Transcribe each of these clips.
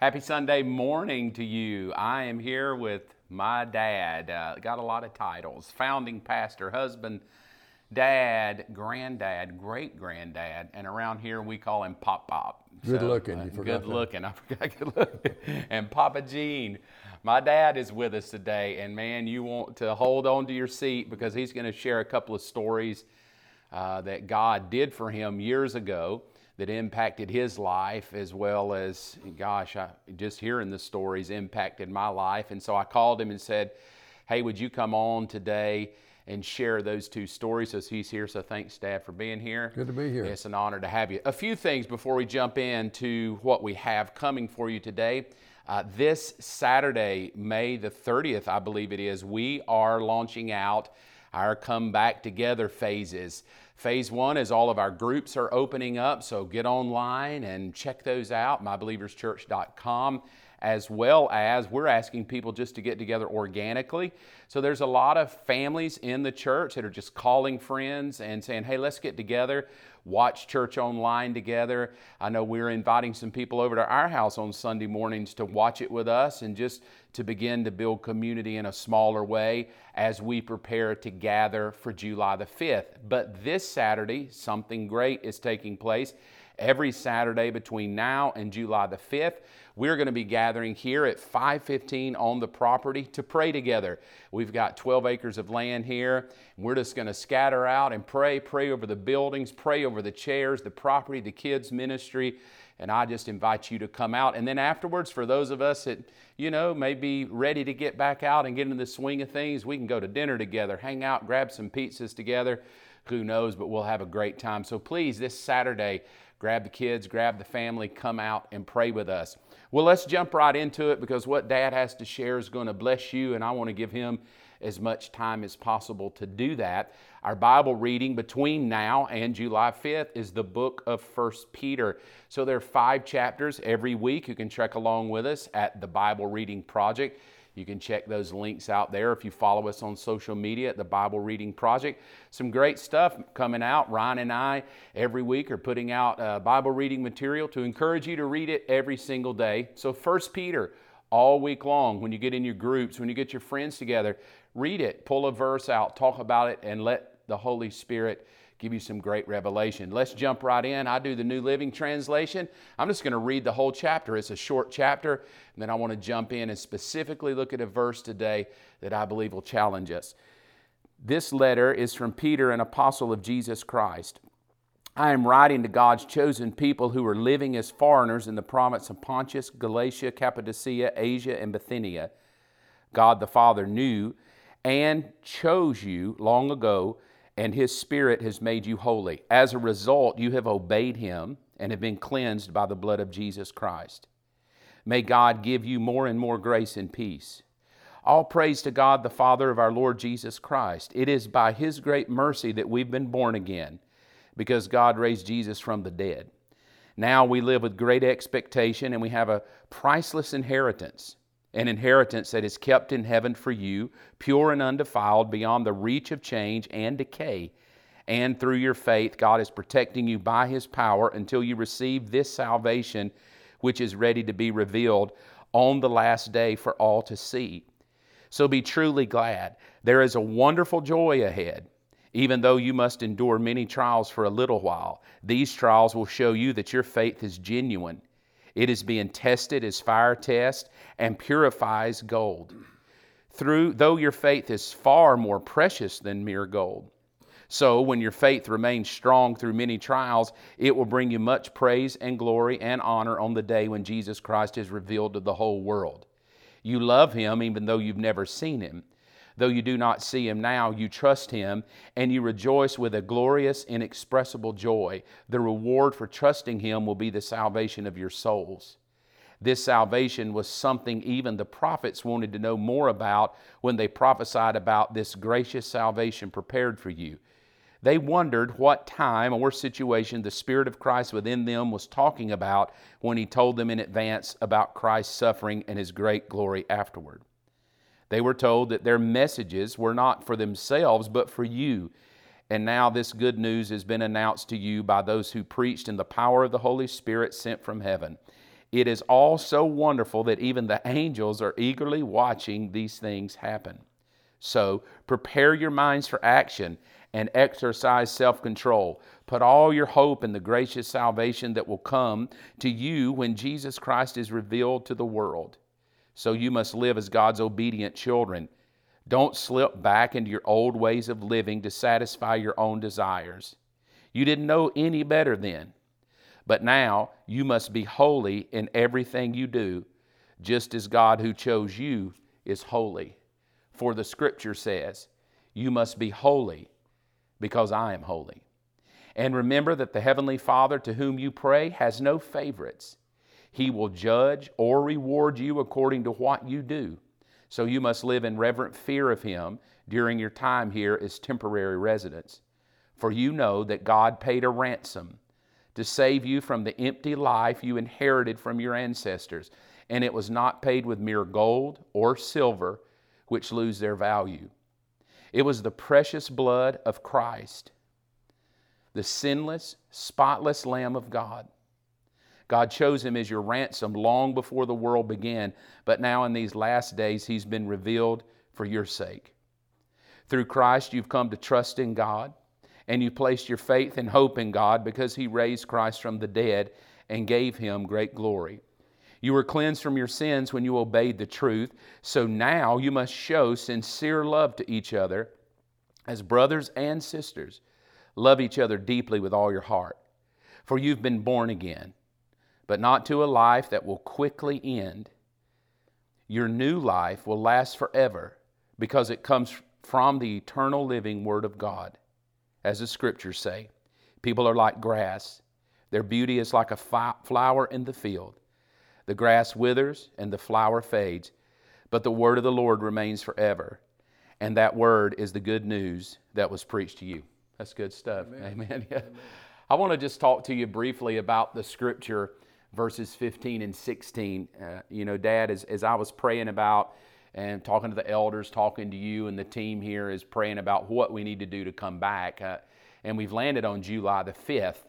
Happy Sunday morning to you. I am here with my dad. Uh, got a lot of titles founding pastor, husband, dad, granddad, great granddad, and around here we call him Pop Pop. Good looking. You uh, forgot good that. looking. I forgot good looking. and Papa Gene. My dad is with us today, and man, you want to hold on to your seat because he's going to share a couple of stories uh, that God did for him years ago that impacted his life as well as, gosh, I, just hearing the stories impacted my life. And so I called him and said, Hey, would you come on today and share those two stories? So he's here. So thanks, Dad, for being here. Good to be here. It's an honor to have you. A few things before we jump into what we have coming for you today. Uh, this Saturday, May the 30th, I believe it is, we are launching out our come back together phases. Phase one is all of our groups are opening up, so get online and check those out, mybelieverschurch.com, as well as we're asking people just to get together organically. So there's a lot of families in the church that are just calling friends and saying, hey, let's get together, watch church online together. I know we're inviting some people over to our house on Sunday mornings to watch it with us and just to begin to build community in a smaller way as we prepare to gather for July the 5th. But this Saturday, something great is taking place. Every Saturday between now and July the 5th, we're going to be gathering here at 515 on the property to pray together. We've got 12 acres of land here. We're just going to scatter out and pray, pray over the buildings, pray over the chairs, the property, the kids' ministry. And I just invite you to come out. And then afterwards, for those of us that, you know, may be ready to get back out and get into the swing of things, we can go to dinner together, hang out, grab some pizzas together. Who knows, but we'll have a great time. So please, this Saturday, grab the kids, grab the family, come out and pray with us. Well, let's jump right into it because what Dad has to share is going to bless you, and I want to give him as much time as possible to do that. Our Bible reading between now and July 5th is the book of First Peter. So there are five chapters every week. You can check along with us at the Bible Reading Project. You can check those links out there if you follow us on social media at the Bible Reading Project. Some great stuff coming out. Ryan and I every week are putting out uh, Bible reading material to encourage you to read it every single day. So, First Peter, all week long, when you get in your groups, when you get your friends together, read it, pull a verse out, talk about it, and let the Holy Spirit give you some great revelation. Let's jump right in. I do the New Living Translation. I'm just going to read the whole chapter. It's a short chapter, and then I want to jump in and specifically look at a verse today that I believe will challenge us. This letter is from Peter, an apostle of Jesus Christ. I am writing to God's chosen people who are living as foreigners in the province of Pontus, Galatia, Cappadocia, Asia, and Bithynia. God the Father knew and chose you long ago, and His Spirit has made you holy. As a result, you have obeyed Him and have been cleansed by the blood of Jesus Christ. May God give you more and more grace and peace. All praise to God, the Father of our Lord Jesus Christ. It is by His great mercy that we've been born again, because God raised Jesus from the dead. Now we live with great expectation and we have a priceless inheritance, an inheritance that is kept in heaven for you, pure and undefiled, beyond the reach of change and decay. And through your faith, God is protecting you by His power until you receive this salvation, which is ready to be revealed on the last day for all to see. So be truly glad. There is a wonderful joy ahead. Even though you must endure many trials for a little while, these trials will show you that your faith is genuine. It is being tested as fire test and purifies gold. Through though your faith is far more precious than mere gold. So when your faith remains strong through many trials, it will bring you much praise and glory and honor on the day when Jesus Christ is revealed to the whole world. You love him even though you've never seen him. Though you do not see him now, you trust him and you rejoice with a glorious, inexpressible joy. The reward for trusting him will be the salvation of your souls. This salvation was something even the prophets wanted to know more about when they prophesied about this gracious salvation prepared for you. They wondered what time or situation the Spirit of Christ within them was talking about when He told them in advance about Christ's suffering and His great glory afterward. They were told that their messages were not for themselves, but for you. And now this good news has been announced to you by those who preached in the power of the Holy Spirit sent from heaven. It is all so wonderful that even the angels are eagerly watching these things happen. So prepare your minds for action and exercise self control. Put all your hope in the gracious salvation that will come to you when Jesus Christ is revealed to the world. So you must live as God's obedient children. Don't slip back into your old ways of living to satisfy your own desires. You didn't know any better then. But now you must be holy in everything you do, just as God who chose you is holy. For the scripture says, You must be holy because I am holy. And remember that the Heavenly Father to whom you pray has no favorites. He will judge or reward you according to what you do. So you must live in reverent fear of Him during your time here as temporary residents. For you know that God paid a ransom to save you from the empty life you inherited from your ancestors, and it was not paid with mere gold or silver, which lose their value. It was the precious blood of Christ, the sinless, spotless Lamb of God. God chose him as your ransom long before the world began, but now in these last days, he's been revealed for your sake. Through Christ, you've come to trust in God and you placed your faith and hope in God because He raised Christ from the dead and gave Him great glory. You were cleansed from your sins when you obeyed the truth, so now you must show sincere love to each other as brothers and sisters. Love each other deeply with all your heart, for you've been born again, but not to a life that will quickly end. Your new life will last forever because it comes from the eternal living Word of God as the scriptures say. People are like grass, their beauty is like a flower in the field. The grass withers and the flower fades, but the word of the Lord remains forever. And that word is the good news that was preached to you. That's good stuff. Amen. Amen. Yeah. Amen. I want to just talk to you briefly about the scripture, verses 15 and 16. Uh, you know, Dad, as, as I was praying about and talking to the elders, talking to you and the team here is praying about what we need to do to come back. Uh, and we've landed on July the 5th.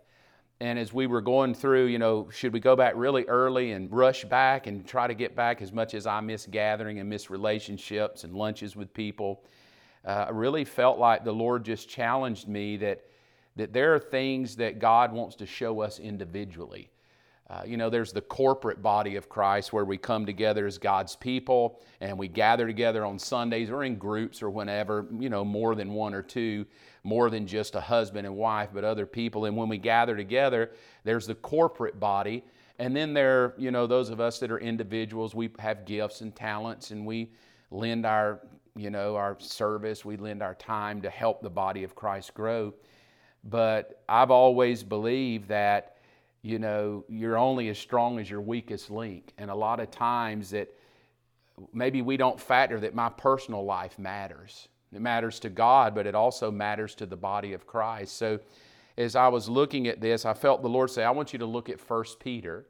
And as we were going through, you know, should we go back really early and rush back and try to get back as much as I miss gathering and miss relationships and lunches with people? Uh, I really felt like the Lord just challenged me that, that there are things that God wants to show us individually. Uh, you know, there's the corporate body of Christ where we come together as God's people and we gather together on Sundays or in groups or whenever, you know, more than one or two, more than just a husband and wife, but other people. And when we gather together, there's the corporate body. And then there, you know, those of us that are individuals, we have gifts and talents and we lend our, you know, our service, we lend our time to help the body of Christ grow. But I've always believed that you know, you're only as strong as your weakest link. And a lot of times that maybe we don't factor that my personal life matters. It matters to God, but it also matters to the body of Christ. So as I was looking at this, I felt the Lord say, I want you to look at 1 Peter,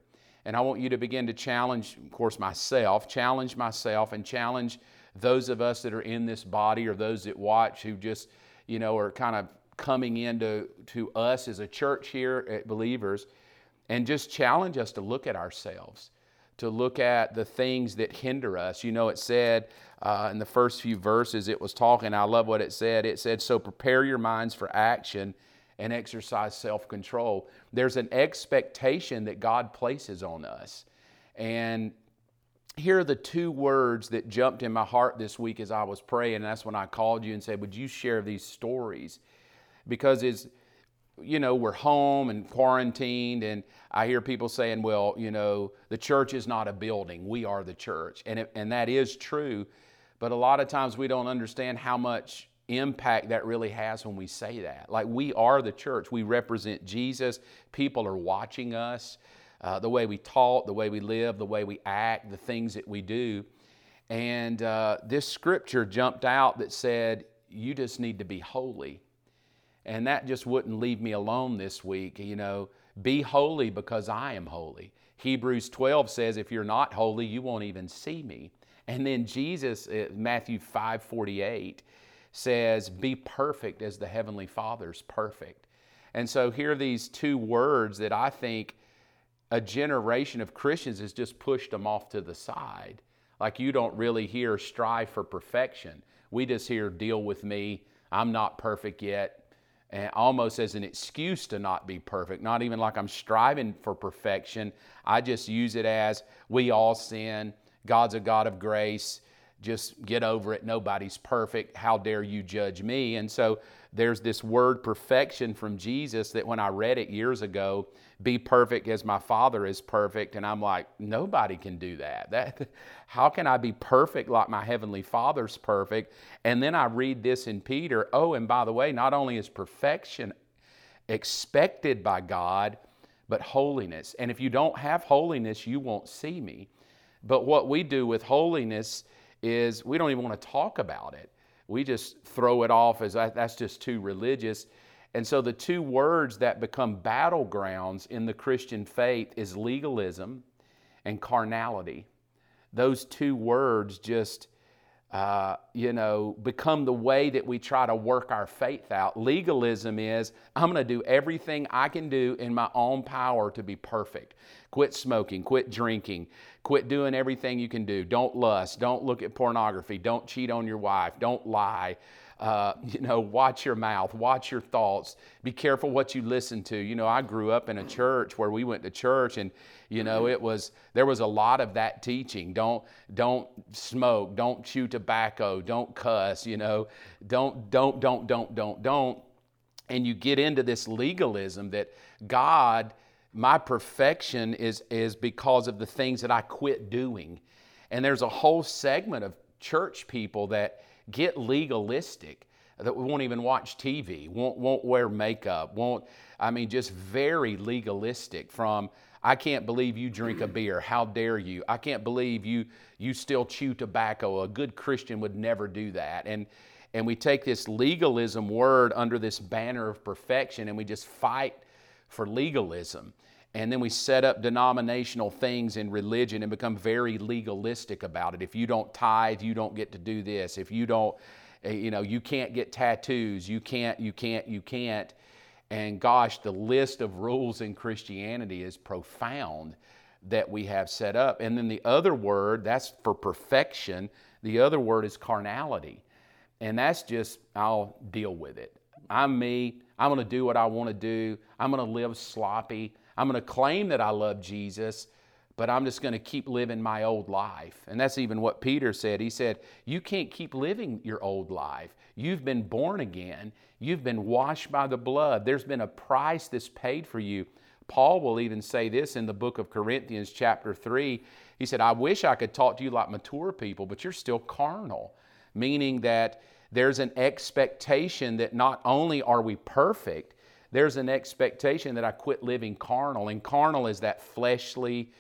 and I want you to begin to challenge, of course, myself, challenge myself, and challenge those of us that are in this body or those that watch who just, you know, are kind of coming into to us as a church here at Believers and just challenge us to look at ourselves, to look at the things that hinder us. You know, it said uh, in the first few verses, it was talking, I love what it said. It said, So prepare your minds for action and exercise self control. There's an expectation that God places on us. And here are the two words that jumped in my heart this week as I was praying. And that's when I called you and said, Would you share these stories? Because it's, you know, we're home and quarantined, and I hear people saying, well, you know, the church is not a building, we are the church. And, it, and that is true, but a lot of times we don't understand how much impact that really has when we say that. Like, we are the church, we represent Jesus, people are watching us, uh, the way we talk, the way we live, the way we act, the things that we do. And uh, this scripture jumped out that said, you just need to be holy and that just wouldn't leave me alone this week. You know, be holy because I am holy. Hebrews 12 says, if you're not holy, you won't even see me. And then Jesus, uh, Matthew 5 48, says, Be perfect as the Heavenly Father's perfect. And so here are these two words that I think a generation of Christians has just pushed them off to the side. Like you don't really hear strive for perfection. We just hear deal with me. I'm not perfect yet. And almost as an excuse to not be perfect, not even like I'm striving for perfection. I just use it as we all sin. God's a God of grace. Just get over it. Nobody's perfect. How dare you judge me? And so there's this word perfection from Jesus that when I read it years ago, be perfect as my Father is perfect. And I'm like, nobody can do that. that how can I be perfect like my Heavenly Father's perfect? And then I read this in Peter. Oh, and by the way, not only is perfection expected by God, but holiness. And if you don't have holiness, you won't see me. But what we do with holiness is we don't even want to talk about it. We just throw it off as that's just too religious. And so the two words that become battlegrounds in the Christian faith is legalism and carnality. Those two words just, uh, you know, become the way that we try to work our faith out. Legalism is, I'm going to do everything I can do in my own power to be perfect. Quit smoking, quit drinking, quit doing everything you can do. Don't lust, don't look at pornography, don't cheat on your wife, don't lie. Uh, you know, watch your mouth, watch your thoughts, be careful what you listen to. You know, I grew up in a church where we went to church and, you know, it was, there was a lot of that teaching. Don't, don't smoke, don't chew tobacco, don't cuss, you know, don't, don't, don't, don't, don't, don't. And you get into this legalism that God, my perfection is, is because of the things that I quit doing. And there's a whole segment of church people that get legalistic that we won't even watch TV, won't, won't wear makeup, won't, I mean, just very legalistic from, I can't believe you drink a beer. How dare you? I can't believe you, you still chew tobacco. A good Christian would never do that. And, and we take this legalism word under this banner of perfection and we just fight for legalism. And then we set up denominational things in religion and become very legalistic about it. If you don't tithe, you don't get to do this. If you don't, eh, you know, you can't get tattoos. You can't, you can't, you can't. And gosh, the list of rules in Christianity is profound that we have set up. And then the other word, that's for perfection. The other word is carnality. And that's just, I'll deal with it. I'm me. I'm going to do what I want to do. I'm going to live sloppy. I'm going to claim that I love Jesus, but I'm just going to keep living my old life. And that's even what Peter said. He said, You can't keep living your old life. You've been born again, you've been washed by the blood. There's been a price that's paid for you. Paul will even say this in the book of Corinthians, chapter 3. He said, I wish I could talk to you like mature people, but you're still carnal, meaning that there's an expectation that not only are we perfect, there's an expectation that I quit living carnal. And carnal is that fleshly,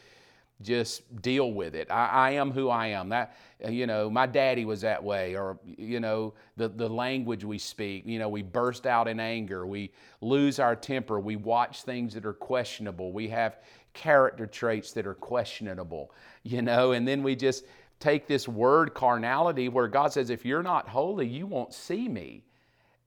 just deal with it. I, I, am who I am. That you know, my daddy was that way, or you know, the, the language we speak, you know, we burst out in anger, we lose our temper, we watch things that are questionable, we have character traits that are questionable, you know, and then we just take this word carnality where God says, if you're not holy, you won't see me.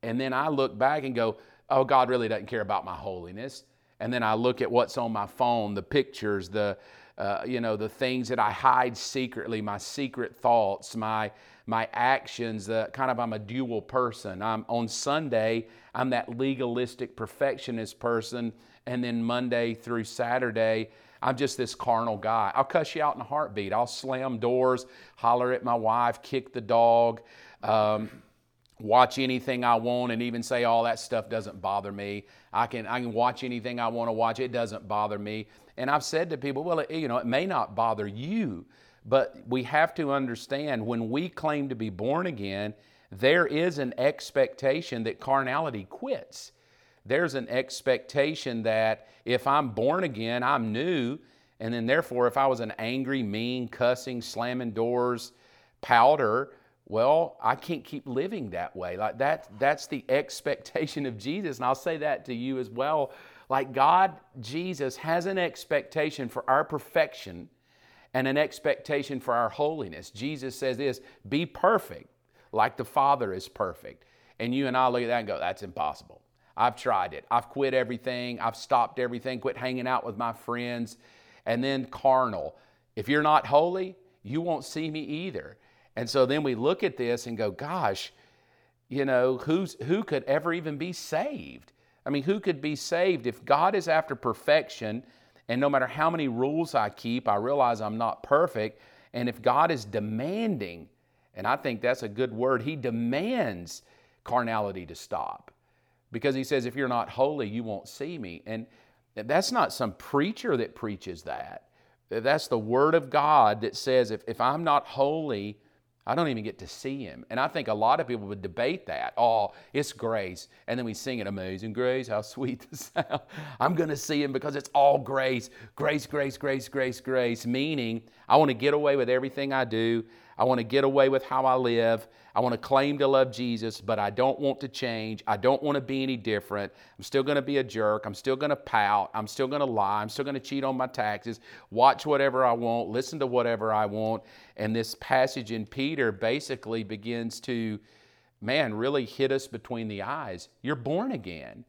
And then I look back and go, oh, God really doesn't care about my holiness. And then I look at what's on my phone, the pictures, the, uh, you know, the things that I hide secretly, my secret thoughts, my, my actions, kind of I'm a dual person. I'm on Sunday, I'm that legalistic perfectionist person. And then Monday through Saturday, I'm just this carnal guy. I'll cuss you out in a heartbeat. I'll slam doors, holler at my wife, kick the dog. Um, watch anything I want and even say all that stuff doesn't bother me. I can I can watch anything I want to watch. It doesn't bother me. And I've said to people, well, it, you know, it may not bother you, but we have to understand when we claim to be born again, there is an expectation that carnality quits. There's an expectation that if I'm born again, I'm new, and then therefore if I was an angry, mean, cussing, slamming doors, powder, well, I can't keep living that way. Like that, that's the expectation of Jesus. And I'll say that to you as well. Like God, Jesus has an expectation for our perfection and an expectation for our holiness. Jesus says this be perfect like the Father is perfect. And you and I look at that and go, that's impossible. I've tried it. I've quit everything. I've stopped everything, quit hanging out with my friends. And then carnal. If you're not holy, you won't see me either. And so then we look at this and go, gosh, you know, who's, who could ever even be saved? I mean, who could be saved if God is after perfection and no matter how many rules I keep, I realize I'm not perfect. And if God is demanding, and I think that's a good word, He demands carnality to stop because He says, if you're not holy, you won't see me. And that's not some preacher that preaches that. That's the Word of God that says, if, if I'm not holy, I don't even get to see him. And I think a lot of people would debate that. Oh, it's grace. And then we sing it, Amazing Grace, how sweet the sound. I'm going to see him because it's all grace. Grace, grace, grace, grace, grace. Meaning, I want to get away with everything I do. I want to get away with how I live. I want to claim to love Jesus, but I don't want to change. I don't want to be any different. I'm still going to be a jerk. I'm still going to pout. I'm still going to lie. I'm still going to cheat on my taxes, watch whatever I want, listen to whatever I want. And this passage in Peter basically begins to, man, really hit us between the eyes. You're born again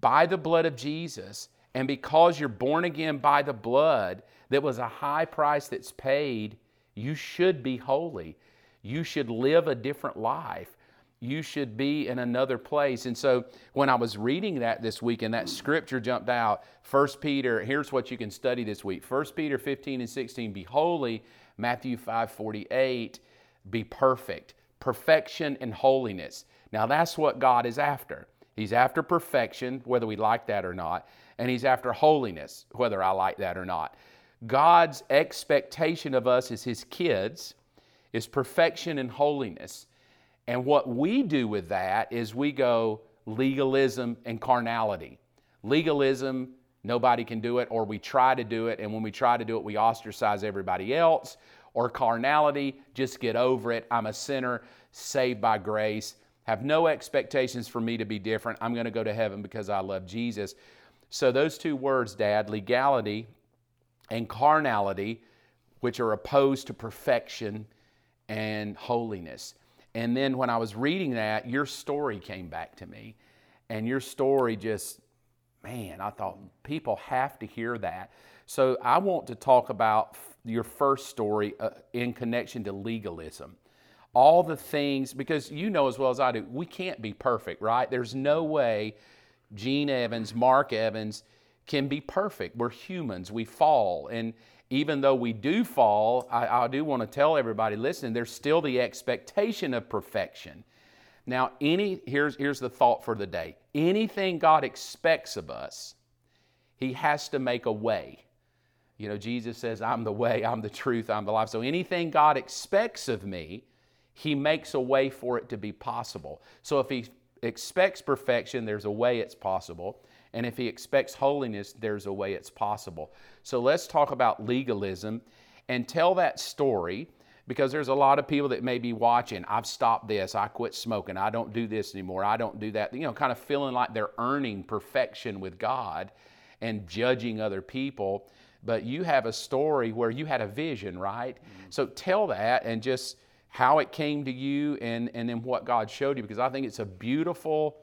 by the blood of Jesus. And because you're born again by the blood, that was a high price that's paid, you should be holy. You should live a different life. You should be in another place. And so when I was reading that this week and that scripture jumped out, 1 Peter, here's what you can study this week 1 Peter 15 and 16, be holy. Matthew 5 48, be perfect. Perfection and holiness. Now that's what God is after. He's after perfection, whether we like that or not, and He's after holiness, whether I like that or not. God's expectation of us as His kids is perfection and holiness. And what we do with that is we go legalism and carnality. Legalism, nobody can do it, or we try to do it, and when we try to do it, we ostracize everybody else. Or carnality, just get over it. I'm a sinner, saved by grace, have no expectations for me to be different. I'm going to go to heaven because I love Jesus. So, those two words, Dad, legality and carnality, which are opposed to perfection and holiness. And then when I was reading that, your story came back to me. And your story just, man, I thought people have to hear that. So I want to talk about your first story uh, in connection to legalism. All the things, because you know as well as I do, we can't be perfect, right? There's no way Gene Evans, Mark Evans, can be perfect. We're humans, we fall. And even though we do fall, I, I do want to tell everybody listen, there's still the expectation of perfection. Now, any here's, here's the thought for the day anything God expects of us, He has to make a way. You know, Jesus says, I'm the way, I'm the truth, I'm the life. So anything God expects of me, He makes a way for it to be possible. So if He expects perfection, there's a way it's possible. And if he expects holiness, there's a way it's possible. So let's talk about legalism and tell that story because there's a lot of people that may be watching. I've stopped this. I quit smoking. I don't do this anymore. I don't do that. You know, kind of feeling like they're earning perfection with God and judging other people. But you have a story where you had a vision, right? Mm-hmm. So tell that and just how it came to you and, and then what God showed you because I think it's a beautiful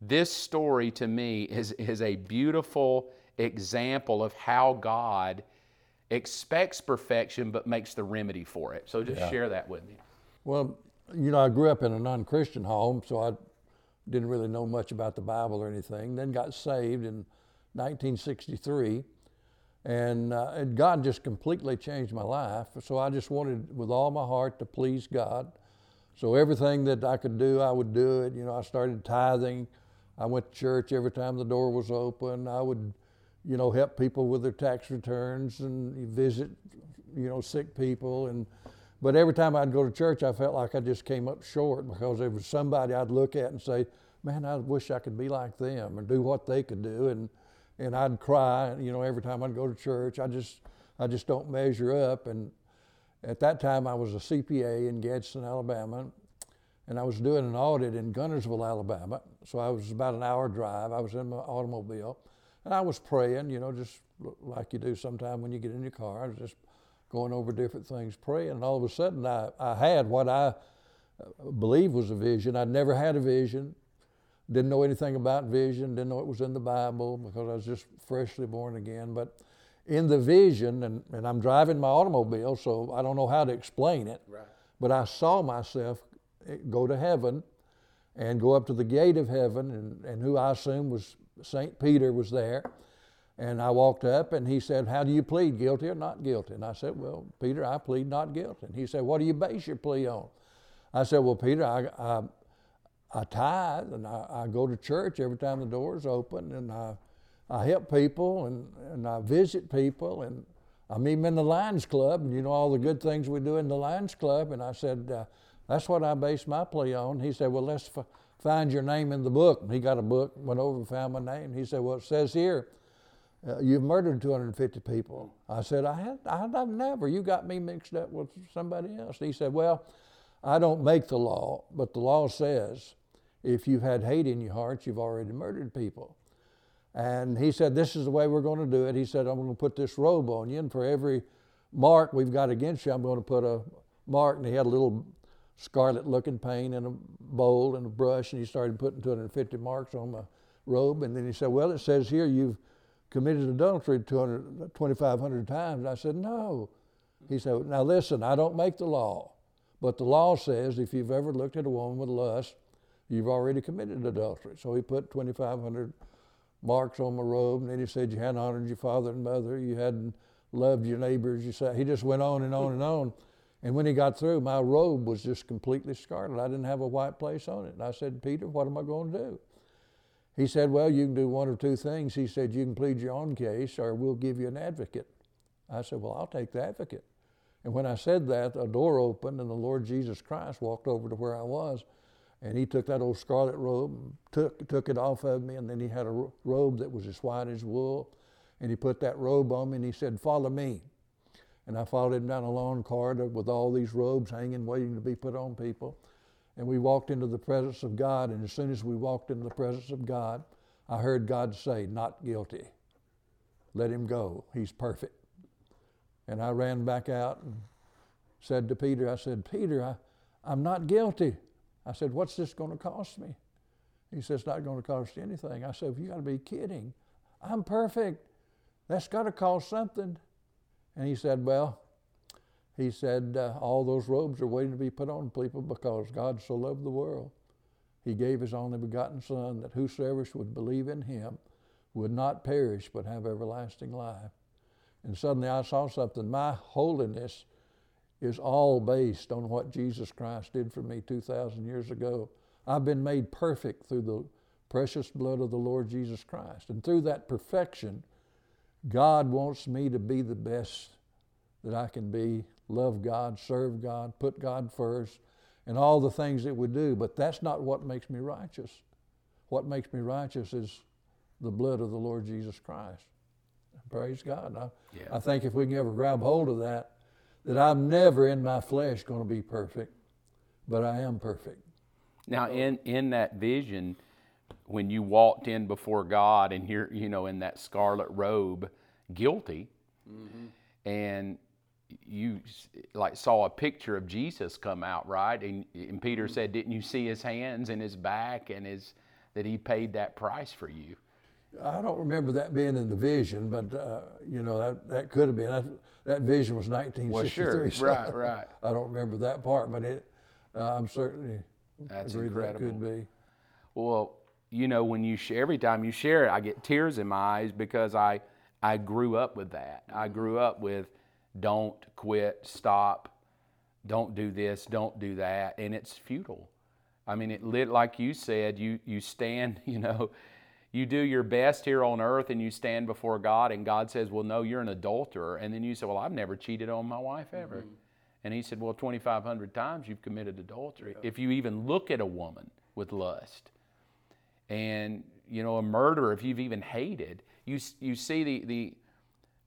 this story to me is, is a beautiful example of how God expects perfection but makes the remedy for it. So just yeah. share that with me. Well, you know, I grew up in a non Christian home, so I didn't really know much about the Bible or anything. Then got saved in 1963. And, uh, and God just completely changed my life. So I just wanted with all my heart to please God. So everything that I could do, I would do it. You know, I started tithing. I went to church every time the door was open. I would, you know, help people with their tax returns and visit, you know, sick people. And but every time I'd go to church, I felt like I just came up short because there was somebody I'd look at and say, "Man, I wish I could be like them and do what they could do." And and I'd cry, you know, every time I'd go to church. I just I just don't measure up. And at that time, I was a CPA in Gadsden, Alabama, and I was doing an audit in Guntersville, Alabama. So I was about an hour drive. I was in my automobile, and I was praying, you know, just like you do sometime when you get in your car. I was just going over different things, praying, and all of a sudden I, I had what I uh, believe was a vision. I'd never had a vision. Didn't know anything about vision, didn't know it was in the Bible because I was just freshly born again. But in the vision, and, and I'm driving my automobile, so I don't know how to explain it, Right. but I saw myself go to heaven and go up to the gate of heaven, and, and who I assume was St. Peter was there. And I walked up and he said, How do you plead, guilty or not guilty? And I said, Well, Peter, I plead not guilty. And he said, What do you base your plea on? I said, Well, Peter, I, I, I tithe and I, I go to church every time the door's open and I, I help people and, and I visit people and I'm even in the Lions Club and you know all the good things we do in the Lions Club. And I said, uh, That's what I base my plea on. He said, Well, let's f- find your name in the book. He got a book, went over and found my name. He said, Well, it says here, uh, you've murdered 250 people. I said, I had, I, have never. You got me mixed up with somebody else. He said, Well, I don't make the law, but the law says if you've had hate in your heart, you've already murdered people. And he said, This is the way we're going to do it. He said, I'm going to put this robe on you, and for every mark we've got against you, I'm going to put a mark. And he had a little scarlet looking paint and a bowl and a brush, and he started putting 250 marks on my robe. And then he said, Well, it says here you've committed adultery 200, 2,500 times. I said, No. He said, Now listen, I don't make the law, but the law says if you've ever looked at a woman with lust, you've already committed adultery. So he put 2,500 marks on my robe, and then he said, You hadn't honored your father and mother, you hadn't loved your neighbors. You said, he just went on and on and on. And when he got through, my robe was just completely scarlet. I didn't have a white place on it. And I said, Peter, what am I going to do? He said, Well, you can do one of two things. He said, You can plead your own case, or we'll give you an advocate. I said, Well, I'll take the advocate. And when I said that, a door opened, and the Lord Jesus Christ walked over to where I was. And he took that old scarlet robe, took, took it off of me, and then he had a robe that was as white as wool. And he put that robe on me, and he said, Follow me. And I followed him down a long corridor with all these robes hanging, waiting to be put on people. And we walked into the presence of God, and as soon as we walked into the presence of God, I heard God say, Not guilty. Let him go. He's perfect. And I ran back out and said to Peter, I said, Peter, I, I'm not guilty. I said, What's this going to cost me? He said, It's not going to cost you anything. I said, You got to be kidding. I'm perfect. That's got to cost something. And he said, Well, he said, uh, All those robes are waiting to be put on people because God so loved the world. He gave his only begotten Son that whosoever would believe in him would not perish but have everlasting life. And suddenly I saw something. My holiness is all based on what Jesus Christ did for me 2,000 years ago. I've been made perfect through the precious blood of the Lord Jesus Christ. And through that perfection, God wants me to be the best that I can be, love God, serve God, put God first, and all the things that we do. But that's not what makes me righteous. What makes me righteous is the blood of the Lord Jesus Christ. Praise God. I, Yeah. I think if we can ever grab hold of that, that I'm never in my flesh going to be perfect, but I am perfect. Now, in in that vision, when you walked in before God and you're, you know, in that scarlet robe, guilty, and you like saw a picture of Jesus come out, right? And, and Peter said, "Didn't you see his hands and his back and his that he paid that price for you?" I don't remember that being in the vision, but uh, you know that that could have been. That, that vision was 1963. so Right, right. I don't remember that part, but it. Uh, I'm certainly That's agree that could incredible. be. Well, you know, when you share, every time you share it, I get tears in my eyes because I I grew up with that. I grew up with don't quit, stop, don't do this, don't do that, and it's futile. I mean, it lit like you said. You you stand, you know, you do your best here on earth, and you stand before God, and God says, "Well, no, you're an adulterer," and then you say, "Well, I've never cheated on my wife ever." Mm-hmm. And he said, Well, 2,500 times you've committed adultery. If you even look at a woman with lust, and you know a murderer if you've even hated you you see the the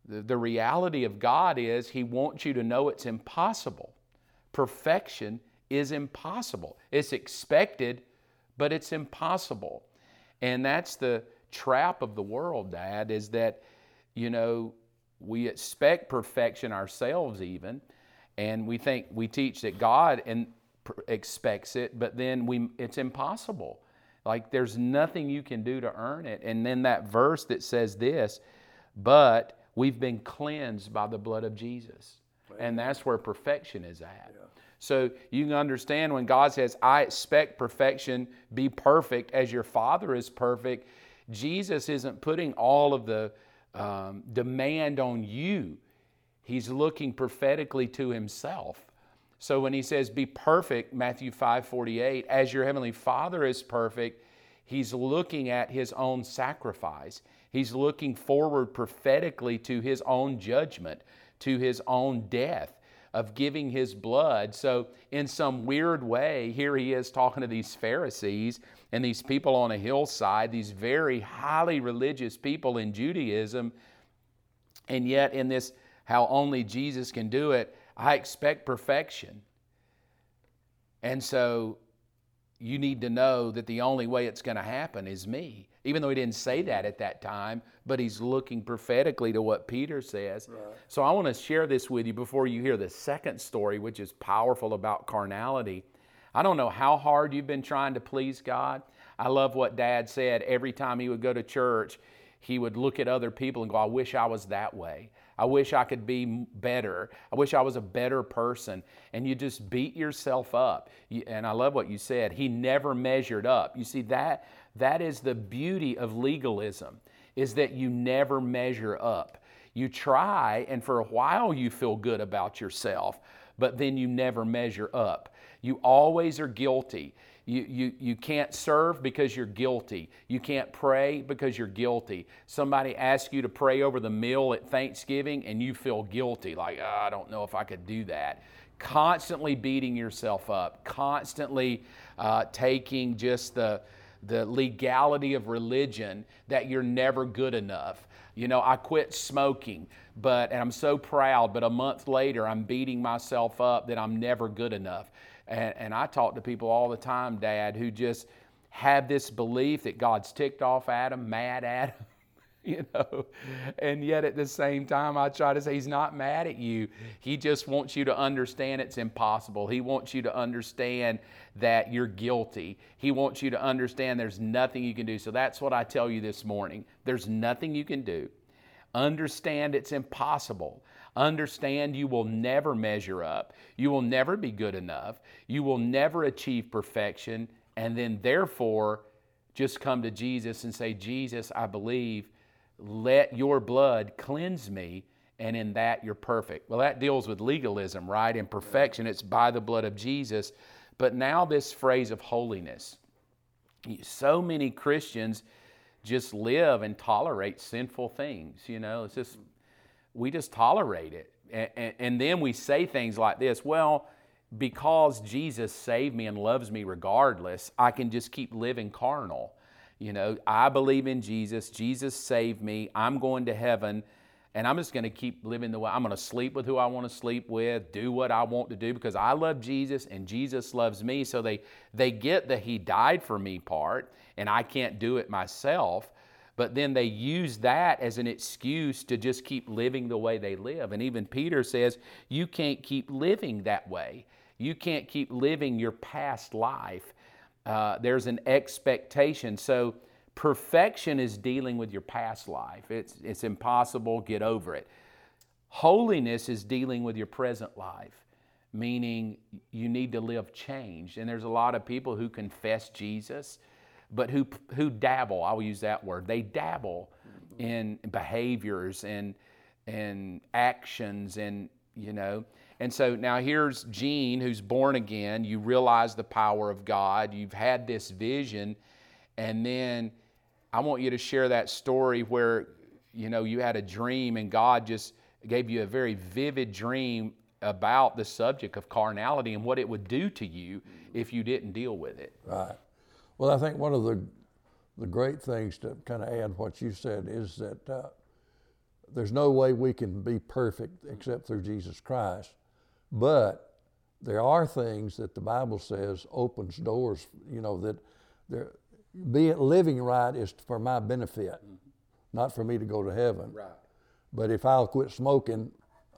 the, reality of God is he wants you to know it's impossible. Perfection is impossible. It's expected but it's impossible. And that's the trap of the world dad is that you know we expect perfection ourselves even and we think we teach that God and expects it but then we it's impossible Like there's nothing you can do to earn it. And then that verse that says this, but we've been cleansed by the blood of Jesus. And that's where perfection is at. Yeah. So you can understand when God says, I expect perfection, be perfect as your Father is perfect. Jesus isn't putting all of the um, demand on you, He's looking prophetically to Himself. So when He says, Be perfect, Matthew 5 48, as your Heavenly Father is perfect, He's looking at His own sacrifice. He's looking forward prophetically to His own judgment, to His own death of giving his blood. So, in some weird way, here he is talking to these Pharisees and these people on a hillside, these very highly religious people in Judaism. And yet, in this, how only Jesus can do it, I expect perfection. And so, you need to know that the only way it's going to happen is me. Even though he didn't say that at that time, but he's looking prophetically to what Peter says. Right. So I want to share this with you before you hear the second story, which is powerful about carnality. I don't know how hard you've been trying to please God. I love what dad said every time he would go to church, he would look at other people and go, I wish I was that way. I wish I could be better. I wish I was a better person. And you just beat yourself up. And I love what you said. He never measured up. You see, that, that is the beauty of legalism, is that you never measure up. You try, and for a while you feel good about yourself, but then you never measure up. You always are guilty. You, you, you can't serve because you're guilty. You can't pray because you're guilty. Somebody asks you to pray over the meal at Thanksgiving and you feel guilty, like, oh, I don't know if I could do that. Constantly beating yourself up, constantly uh, taking just the, the legality of religion that you're never good enough. You know, I quit smoking, but, and I'm so proud, but a month later I'm beating myself up that I'm never good enough. And, and I talk to people all the time, Dad, who just have this belief that God's ticked off at them, mad at them, you know. And yet at the same time, I try to say He's not mad at you. He just wants you to understand it's impossible. He wants you to understand that you're guilty. He wants you to understand there's nothing you can do. So that's what I tell you this morning. There's nothing you can do. Understand it's impossible. Understand you will never measure up. You will never be good enough. You will never achieve perfection. And then, therefore, just come to Jesus and say, Jesus, I believe. Let your blood cleanse me. And in that, you're perfect. Well, that deals with legalism, right? And perfection. It's by the blood of Jesus. But now, this phrase of holiness. So many Christians just live and tolerate sinful things. You know, it's just we just tolerate it. And, and, then we say things like this well, because Jesus saved me and loves me regardless, I can just keep living carnal. You know, I believe in Jesus. Jesus saved me. I'm going to heaven. And I'm just going to keep living the way I'm going to sleep with who I want to sleep with, do what I want to do because I love Jesus and Jesus loves me. So they, they get the He died for me part, and I can't do it myself but then they use that as an excuse to just keep living the way they live. And even Peter says, You can't keep living that way. You can't keep living your past life. Uh, there's an expectation. So, perfection is dealing with your past life. It's, it's impossible, get over it. Holiness is dealing with your present life, meaning you need to live changed. And there's a lot of people who confess Jesus but who, who dabble, I'll use that word, they dabble in behaviors and, and actions and, you know. And so now here's Gene, who's born again. You realize the power of God. You've had this vision. And then I want you to share that story where, you know, you had a dream and God just gave you a very vivid dream about the subject of carnality and what it would do to you if you didn't deal with it. Right. Well, I think one of the, the great things to kind of add what you said is that uh, there's no way we can be perfect except through Jesus Christ. But there are things that the Bible says opens doors, you know, that there, be it living right is for my benefit, mm-hmm. not for me to go to heaven. Right. But if I'll quit smoking,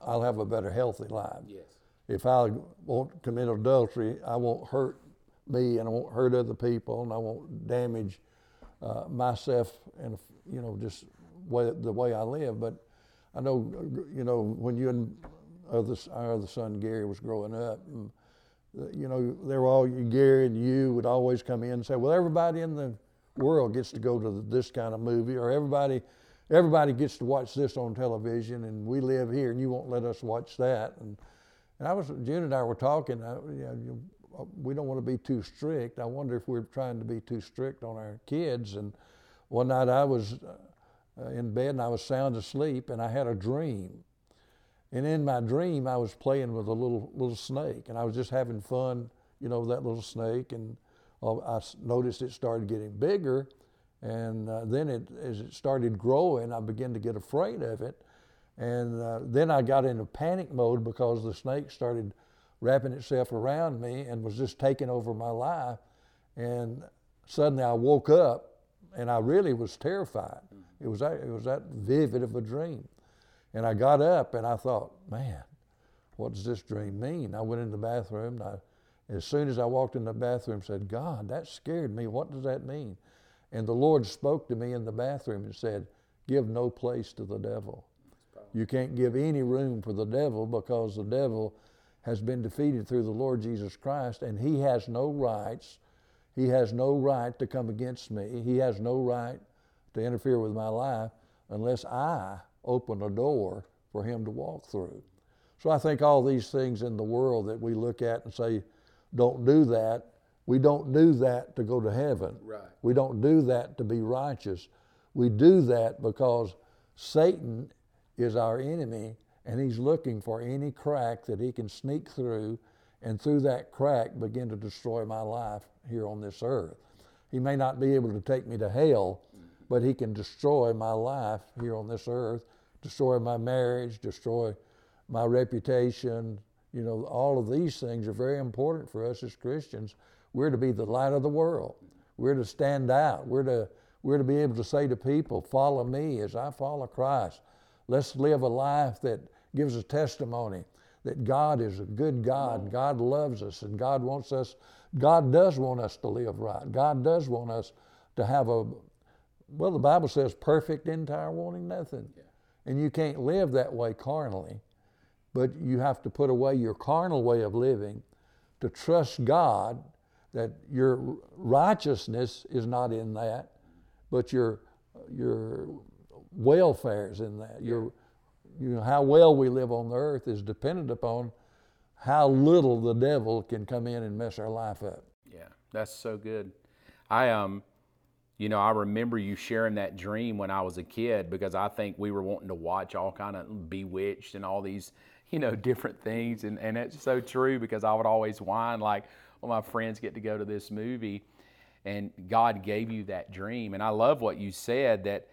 I'll have a better healthy life. Yes. If I won't commit adultery, I won't hurt me and I won't hurt other people and I won't damage uh, myself and you know just way, the way I live. But I know you know when you and other, our other son Gary was growing up. And, uh, you know, they were all Gary and you would always come in and say, "Well, everybody in the world gets to go to this kind of movie, or everybody, everybody gets to watch this on television, and we live here, and you won't let us watch that." And and I was June and I were talking. I, you know, we don't want to be too strict. I wonder if we're trying to be too strict on our kids. And one night I was uh, in bed and I was sound asleep, and I had a dream. And in my dream, I was playing with a little little snake, and I was just having fun, you know, with that little snake. And uh, I noticed it started getting bigger, and uh, then it, as it started growing, I began to get afraid of it. And uh, then I got into panic mode because the snake started wrapping itself around me and was just taking over my life. And suddenly I woke up and I really was terrified. It was that, it was that vivid of a dream. And I got up and I thought, man, what does this dream mean? I went in the bathroom. and I, as soon as I walked in the bathroom, said, God, that scared me. What does that mean? And the Lord spoke to me in the bathroom and said, Give no place to the devil. You can't give any room for the devil because the devil has been defeated through the Lord Jesus Christ, and he has no rights. He has no right to come against me. He has no right to interfere with my life unless I open a door for him to walk through. So I think all these things in the world that we look at and say, don't do that, we don't do that to go to heaven. Right. We don't do that to be righteous. We do that because Satan is our enemy and he's looking for any crack that he can sneak through and through that crack begin to destroy my life here on this earth. He may not be able to take me to hell, but he can destroy my life here on this earth, destroy my marriage, destroy my reputation. You know, all of these things are very important for us as Christians. We're to be the light of the world. We're to stand out. We're to, we're to be able to say to people, follow me as I follow Christ. Let's live a life that gives a testimony that God is a good God. God loves us and God wants us, God does want us to live right. God does want us to have a, well, the Bible says perfect, entire, wanting nothing. Yeah. And you can't live that way carnally, but you have to put away your carnal way of living to trust God that your righteousness is not in that, but your, your welfare is in that. Your, you know, how well we live on the earth is dependent upon how little the devil can come in and mess our life up. Yeah, that's so good. I um, you know, I remember you sharing that dream when I was a kid because I think we were wanting to watch all kind of Bewitched and all these, you know, different things, and and it's so true because I would always whine like, well, my friends get to go to this movie, and God gave you that dream, and I love what you said that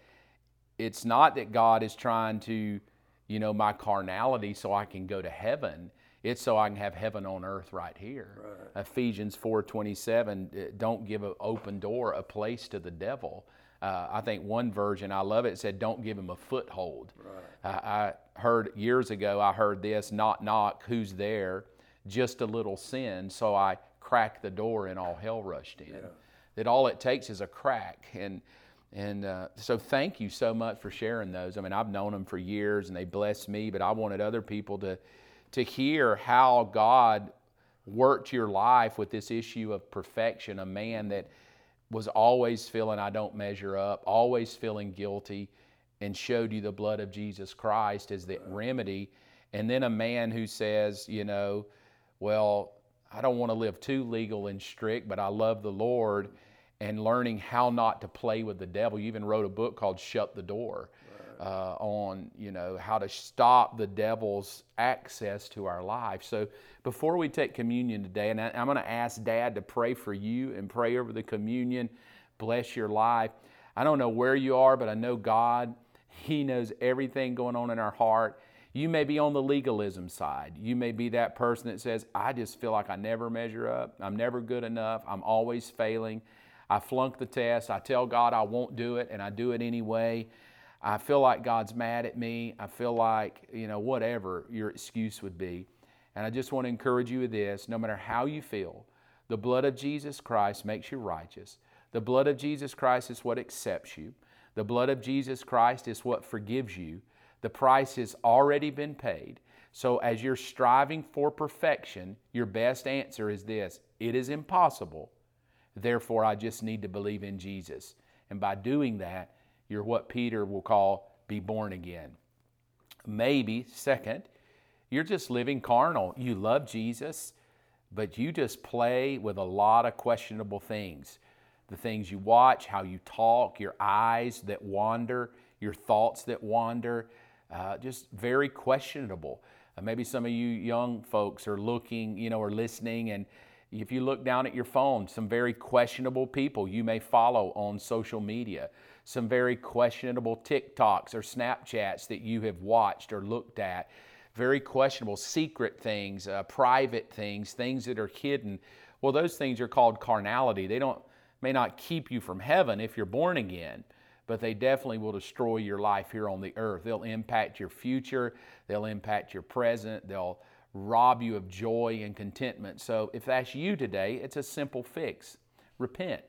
it's not that God is trying to, you know, my carnality so I can go to heaven. It's so I can have heaven on earth right here. Right. Ephesians 4:27. Uh, don't give an open door, a place to the devil. Uh, I think one version, I love it, said, "Don't give him a foothold." Right. Uh, I heard years ago. I heard this: "Knock, knock. Who's there? Just a little sin." So I cracked the door, and all hell rushed in. Yeah. That all it takes is a crack, and and uh, so, thank you so much for sharing those. I mean, I've known them for years, and they bless me. But I wanted other people to to hear how God worked your life with this issue of perfection. A man that was always feeling I don't measure up, always feeling guilty, and showed you the blood of Jesus Christ as the remedy. And then a man who says, you know, well, I don't want to live too legal and strict, but I love the Lord and learning how not to play with the devil. You even wrote a book called Shut the Door right. uh, on you know how to stop the devil's access to our life. So before we take communion today, and I, I'm going to ask Dad to pray for you and pray over the communion, bless your life. I don't know where you are, but I know God. He knows everything going on in our heart. You may be on the legalism side. You may be that person that says, I just feel like I never measure up. I'm never good enough. I'm always failing. I flunk the test. I tell God I won't do it, and I do it anyway. I feel like God's mad at me. I feel like, you know, whatever your excuse would be. And I just want to encourage you with this no matter how you feel, The blood of Jesus Christ makes you righteous. The blood of Jesus Christ is what accepts you. The blood of Jesus Christ is what forgives you. The price has already been paid. So, as you're striving for perfection, your best answer is this it is impossible. Therefore, I just need to believe in Jesus. And by doing that, you're what Peter will call be born again. Maybe, second, you're just living carnal. You love Jesus, but you just play with a lot of questionable things. The things you watch, how you talk, your eyes that wander, your thoughts that wander, uh, just very questionable. Uh, maybe some of you young folks are looking, you know, or listening, and if you look down at your phone, some very questionable people you may follow on social media, some very questionable TikToks or Snapchats that you have watched or looked at very questionable, secret things, uh, private things, things that are hidden. Well, those things are called carnality. They don't may not keep you from heaven if you're born again, but they definitely will destroy your life here on the earth. They'll impact your future, they'll impact your present, they'll rob you of joy and contentment. So if that's you today, it's a simple fix. Repent.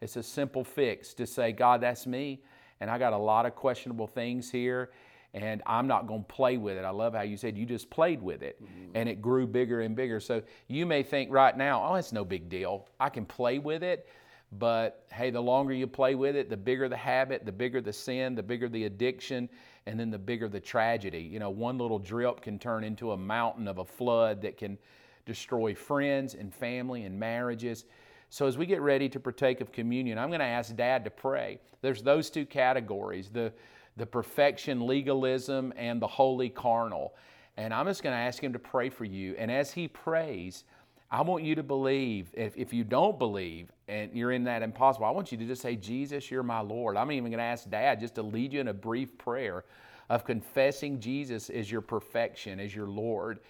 It's a simple fix to say, God, that's me, and I got a lot of questionable things here, and I'm not going to play with it. I love how you said you just played with it mm-hmm. and it grew bigger and bigger. So you may think right now, oh, it's no big deal. I can play with it. But hey, the longer you play with it, the bigger the habit, the bigger the sin, the bigger the addiction, and then the bigger the tragedy. You know, one little drip can turn into a mountain of a flood that can destroy friends and family and marriages. So as we get ready to partake of communion, I'm going to ask Dad to pray. There's those two categories. The the perfection legalism and the holy carnal. And I'm just going to ask him to pray for you. And as he prays, I want you to believe. If, if you don't believe and you're in that impossible, I want you to just say, Jesus, you're my Lord. I'm even going to ask Dad just to lead you in a brief prayer of confessing Jesus as your perfection, as your Lord.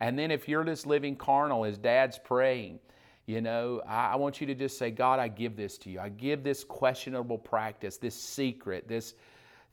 And then if you're just living carnal as Dad's praying, you know, I, I want you to just say, God, I give this to you. I give this questionable practice, this secret, this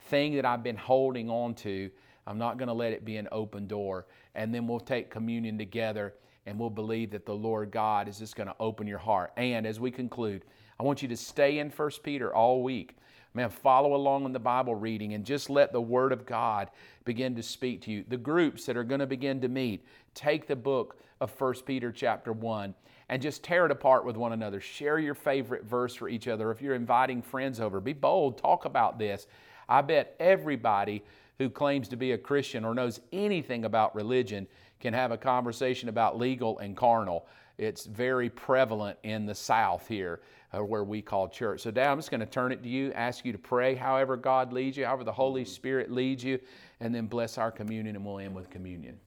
thing that I've been holding on to, I'm not going to let it be an open door. And then we'll take communion together and we'll believe that the Lord God is just going to open your heart. And as we conclude, I want you to stay in 1 Peter all week. Man, follow along in the Bible reading and just let the Word of God begin to speak to you. The groups that are going to begin to meet, take the book of 1 Peter chapter 1 and just tear it apart with one another. Share your favorite verse for each other. If you're inviting friends over, be bold, talk about this. I bet everybody who claims to be a Christian or knows anything about religion can have a conversation about legal and carnal. It's very prevalent in the South here, uh, where we call church. So, Dad, I'm just going to turn it to you, ask you to pray however God leads you, however the Holy Spirit leads you, and then bless our communion, and we'll end with communion.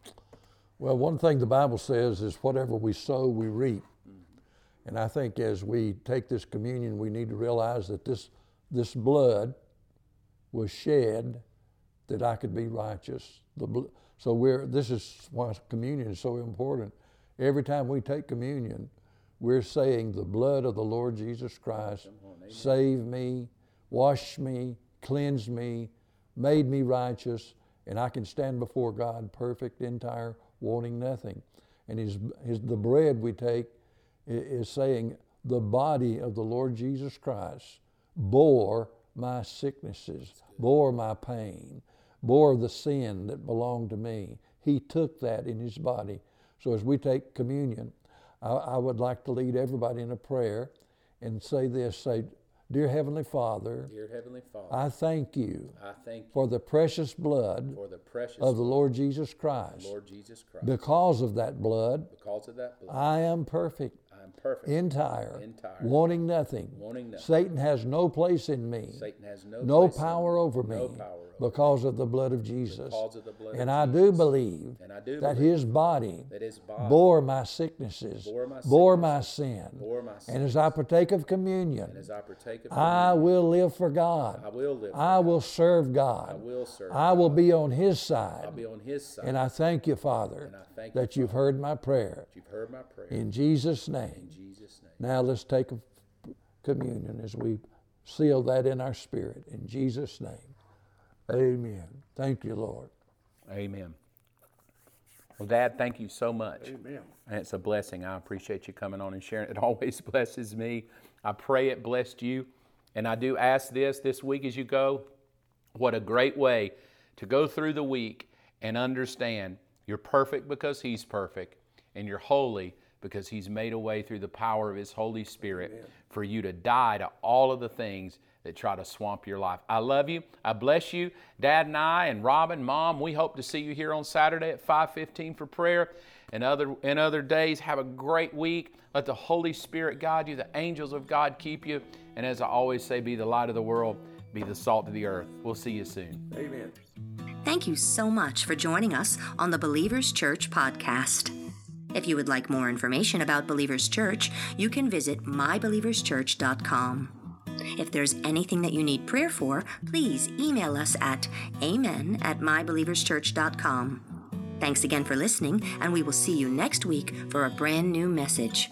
Well, one thing the Bible says is whatever we sow, we reap. And I think as we take this communion, we need to realize that this, this blood, was shed that I could be righteous. The, so we're, this is why communion is so important. Every time we take communion, we're saying the blood of the Lord Jesus Christ save me, wash me, cleanse me, made me righteous, and I can stand before God perfect, entire, wanting nothing. And his, his, the bread we take is saying the body of the Lord Jesus Christ bore my sicknesses, bore my pain, bore the sin that belonged to me. He took that in his body. So as we take communion, I, I would like to lead everybody in a prayer and say this say, Dear Heavenly Father, Dear Heavenly Father, I thank you, I thank you for the precious blood the precious of the Lord Jesus Christ. Lord Jesus Christ. Because of that blood, because of that blood, I am perfect perfect, entire, entire, wanting nothing. Wanting nothing. Satan has no place in me. Satan has no, no power over me no power because of the blood of Jesus. Of blood and of I Jesus. do believe and I do that his body, that his body bore my sicknesses, bore my, bore my sin. Bore my and as I partake of communion, I, partake of I will live for God. I will live. I will serve God. I will serve. I will be on His side. I'll be on His side. And I thank you, Father, thank that you, you've heard my prayer. You've heard my prayer. In Jesus' name. In Jesus' name. Now let's take a communion as we seal that in our spirit. In Jesus' name. Amen. Thank you, Lord. Amen. Well, Dad, thank you so much. Amen. And it's a blessing. I appreciate you coming on and sharing. It always blesses me. I pray it blessed you. And I do ask this this week as you go what a great way to go through the week and understand you're perfect because He's perfect, and you're holy because He's made a way through the power of His Holy Spirit Amen. for you to die to all of the things that try to swamp your life. I love you. I bless you. Dad and I and Robin, Mom, we hope to see you here on Saturday at 5:15 for prayer. And other in other days, have a great week. Let the Holy Spirit guide you. The angels of God keep you. And as I always say, be the light of the world, be the salt of the earth. We'll see you soon. Amen. Thank you so much for joining us on the Believers Church podcast. If you would like more information about Believers Church, you can visit mybelieverschurch.com. If there's anything that you need prayer for, please email us at amen at mybelieverschurch.com. Thanks again for listening, and we will see you next week for a brand new message.